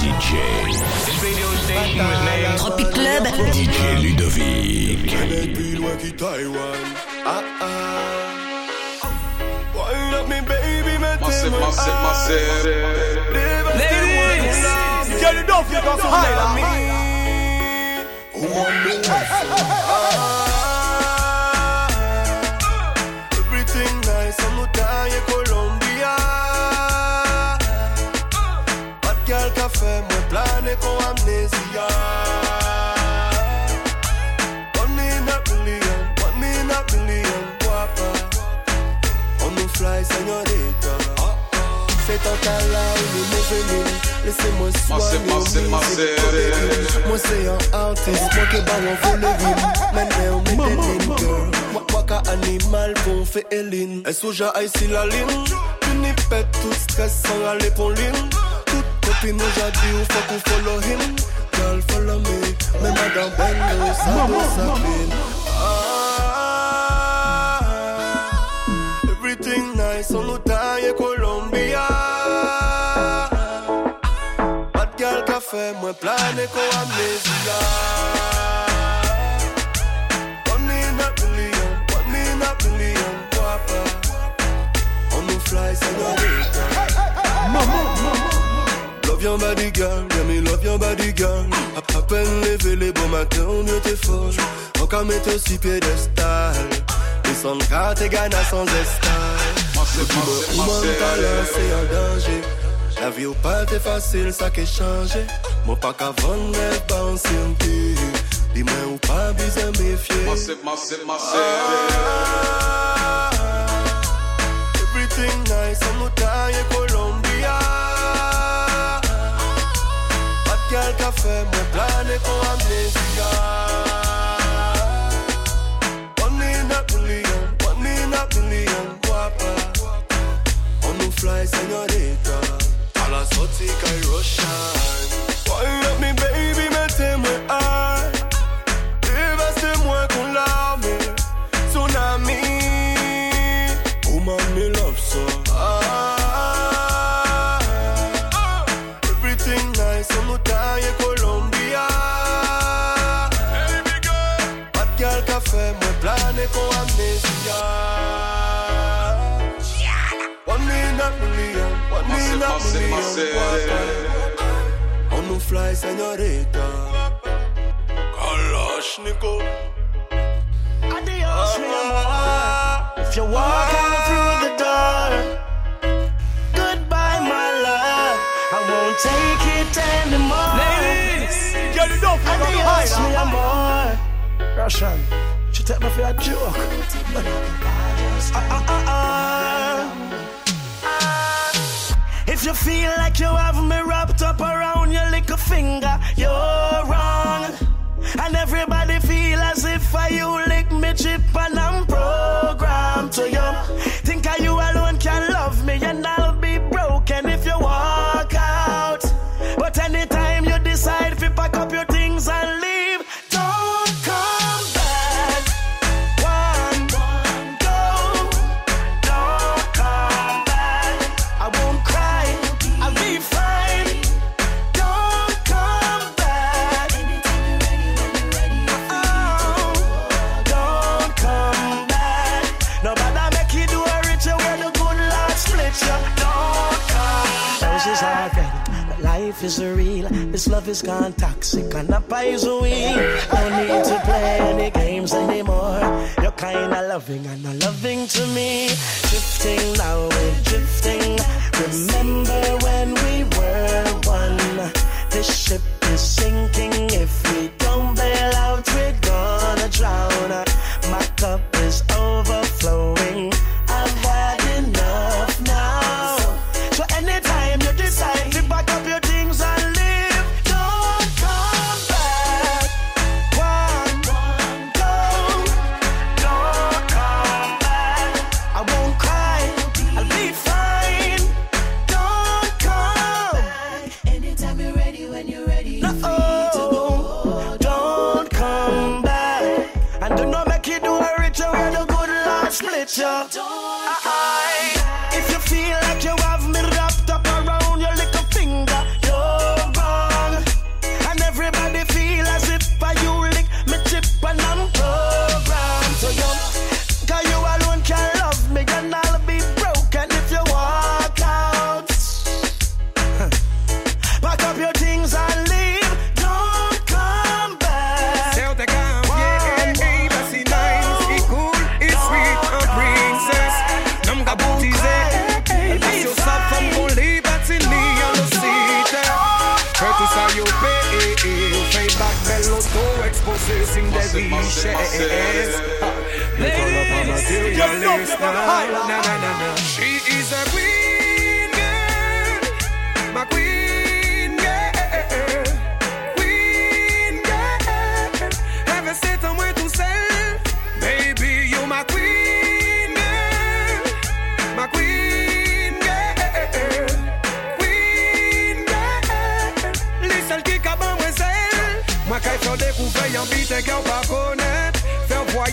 DJ. This radio station was named Tropic Club. DJ Ludovic. Ladies. Get it off, your. High, Mwen se yon artist, mwen ke ba wan fo le rim Men e ou mwen denin girl Waka animal bon fe elin E souja a yisi la lin Pini pet tout stres san ale pon lin Tout kopi nou jadi ou fok ou follow him. Girl follow me, men madan ben nou sa do sa bin Everything nice, on nou ta ye Colombia. Café, moi plané con amnesia. One in a billion, one in a billion, guapa. On nous fly, señorita. Love your body girl, yeah me love your body girl. À peine levé les beaux matins, on était folle. Encore mettre aussi piédestal. Descendre car t'es gana sans estal. Massive, Dis-moi, massive, où mon talent, massive. c'est un danger. La vie ou pal te fasil, sa ke chanje pas pa ka van ne ou Everything nice, an nou taye Kolombia Pat kel kafe, mwen plane kon amnesia in a Massive, million. massive, guapa. massive. On nous fly, señorita. Kalashnikov. Adios, mi amor. If you walk out through the door, goodbye, my love. I won't take it anymore. Ladies, get it off, Adios, mi amor. Russian, she take me for a joke. Ah, ah, you feel like you have me wrapped up around your little finger, you're wrong. And everybody feel as if I you lick me chip and life is real. This love is gone toxic and a poison weed. No need to play any games anymore. You're kinda loving and not loving to me. Drifting now, we're drifting. Remember when we were one? This ship is sinking. massive, massive, massive. Ladies, just. She is a queen girl, my queen.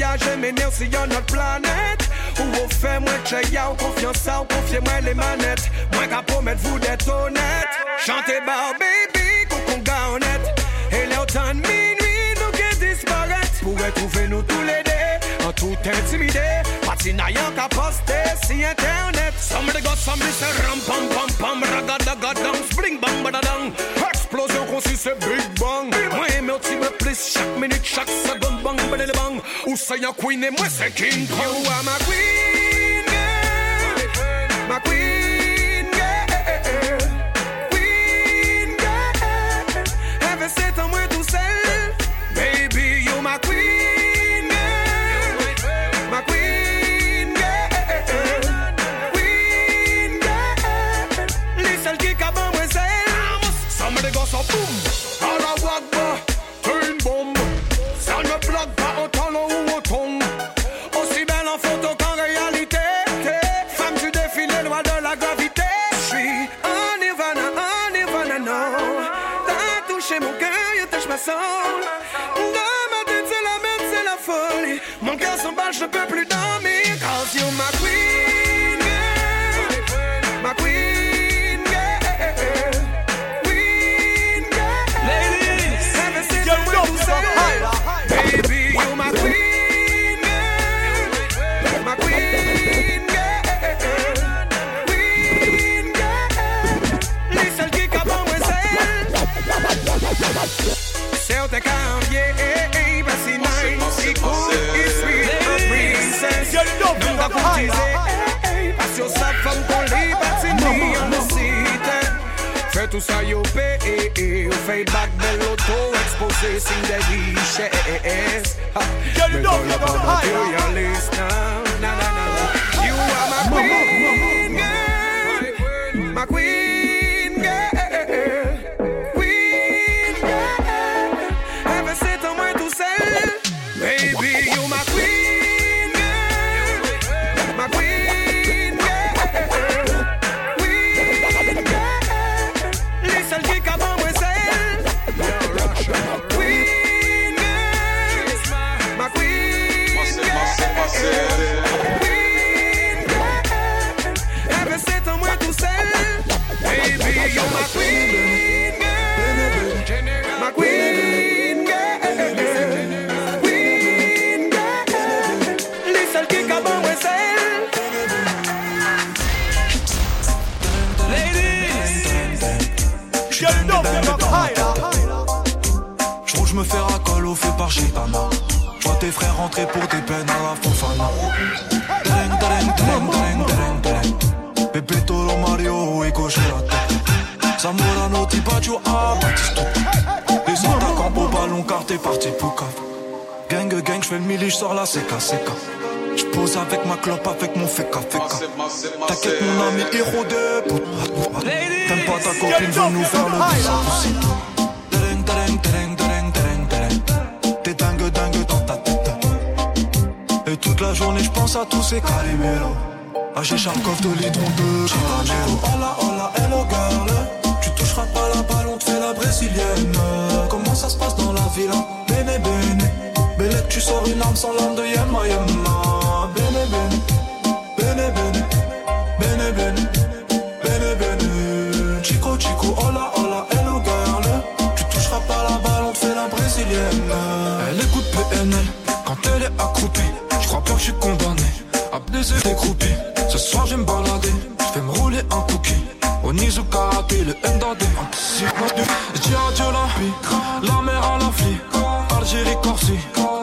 Faire voyager mener si y'a notre planète. Ou au fait moi check ya confiance ou confiez-moi les manettes. Moi qu'à promettre vous d'être honnête. Chantez bas baby, coucou honnête. Et là autant de minuit nous qui disparaître. Pourrait trouver nous tous les deux en tout intimidé. Parti n'ayant qu'à poster si internet. Somebody got some this ram pam pam pam ragadagadang spring bang badadang. Explosion consiste c'est big bang. Moi aimé au me plus chaque minute, chaque seconde bang badele bang. Ou c'est un queen et moi c'est King Kong. You are my queen tout ça yo. Ou fey bak bel loto expose sin de you know, you know the are. Na, na, na, na. You are my queen. Mario et cocher la tête. Zamorano, Tibaggio, ah, Batistuta. Les attaquants au ballon car t'es parti pour cave. Gang, gang, j'fais le mili, j'sors la CK, CK. J'pose avec ma clope, avec mon féca, féca. T'inquiète mon ami héros de pute. T'aimes pas ta copine, veut nous faire le. T'es dingue, dingue dans ta tête. Et toute la journée, je pense à tous ces caliméros. Ah, j'ai Charkov de litron de caramel. Hola, hola, hello girl. Tu toucheras pas la balle, on te fait la brésilienne. Comment ça se passe dans la villa? Bene, bene. Belle, tu sors une arme sans l'arme de Yema, Yema. Bene, bene. Bene, bene. Bene, bene. Bene, bene. Chico, chico, hola, hola, hello girl. Tu toucheras pas la balle, on te fait la brésilienne. Elle écoute PNL quand elle est accroupie. Je crois pas que je suis condamné à baiser des groupies. Ce soir, je me balader. Je vais me rouler un cookie. Au Nizuka, puis le petit Je dis adieu la la mer à la flic. Algérie, Corsi.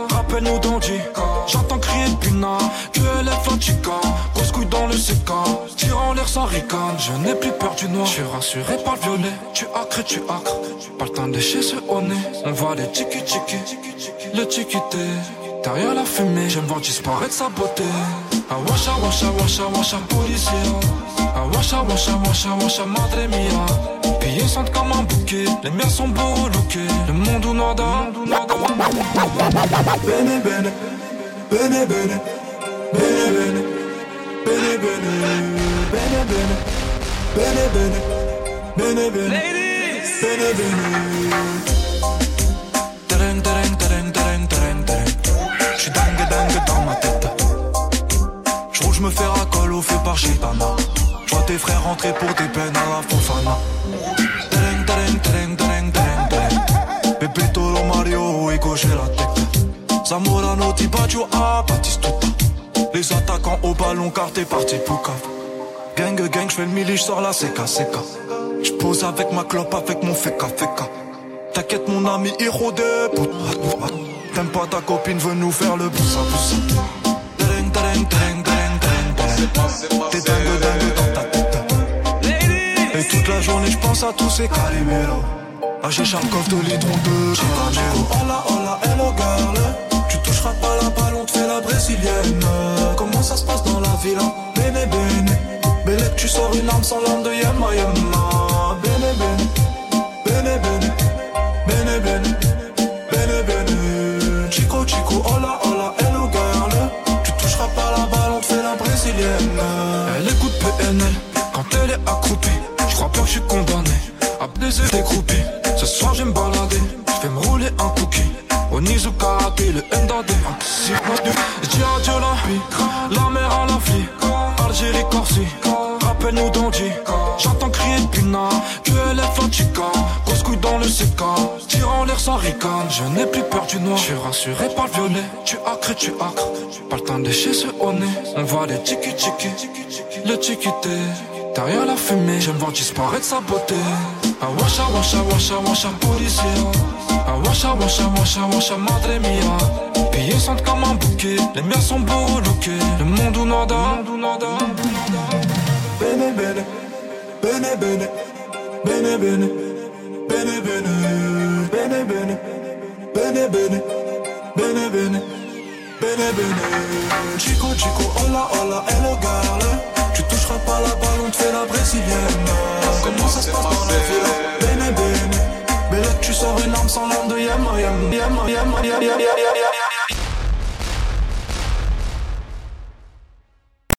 Rappelle-nous d'Andy. J'entends crier Puna. Que elle est Flatica. Grosse couille dans le CK. Tire en l'air sans ricane. Je n'ai plus peur du noir. Je suis rassuré par le violet. Tu acres, tu acres. Pas le temps de lécher ce au nez. On voit les tiki tiki. le chiquité. Derrière la fumée, j'aime voir disparaître sa beauté. Ah washa washa washa policier. Ah washa washa washa washa madre mia. Pillés sentent comme un bouquet, les miens sont beaux lookés. Le monde ou nada, Bene bene, bene bene, bene bene, bene bene, bene bene, bene bene, bene bene, bene bene. Feu par Gitana. J'vois tes frères rentrer pour des peines à la Fofana. Tereng, tereng, tereng, tereng, tereng, tereng. Tolo Mario et gauche la tête. Zamorano, Tibaggio, ah, Batistuta. Les attaquants au ballon car t'es parti pour cave. Gang, gang, j'fais le mili, j'sors la CK, CK. J'pose avec ma clope, avec mon feka, feka. T'inquiète mon ami, héros de. T'aimes pas ta copine, veut nous faire le tereng, tereng, tereng, tereng, tereng. T'es dingue, dingue dans ta tête. Et toute la journée, j'pense à tous ces caliméros. Ah, j'ai Charkov de litron de caramel. Hola, hola, hello girl. Tu toucheras pas la balle, on te fait la brésilienne. Comment ça se passe dans la ville? hein? Bene, bene. Belle, tu sors une arme sans l'arme de Yama, Yama. Bene. Bene, Elle écoute PNL quand elle est accroupie. Je crois pas que je suis condamné à baiser des groupies. Ce soir, je me balader. Je vais me rouler un cookie. Au Nizuka, le Ndade. Je dis adieu la la Je n'ai plus peur du noir. Je suis rassuré par le violet. Tu acres, tu acres. Pas le temps de lécher ce nez. On voit les tiki tiki. Le tiquité. Derrière la fumée, j'aime voir disparaître sa beauté. Ah washa washa washa washa policier. Ah washa washa washa madre mia. Pillés sentent comme un bouquet, les miens sont beaux lookés. Le monde ou nada. Bene bene, bene bene, bene bene, bene bene, bene bene, bene bene, bene bene, bene bene. Chico chico, hola hola, hello girl. Tu toucheras pas la balle, on te fait la brésilienne. Comment ça se passe dans la? Bene bene, belle tu sors une arme sans l'arme de Yama Yama Yama Yama Yama Yama Yama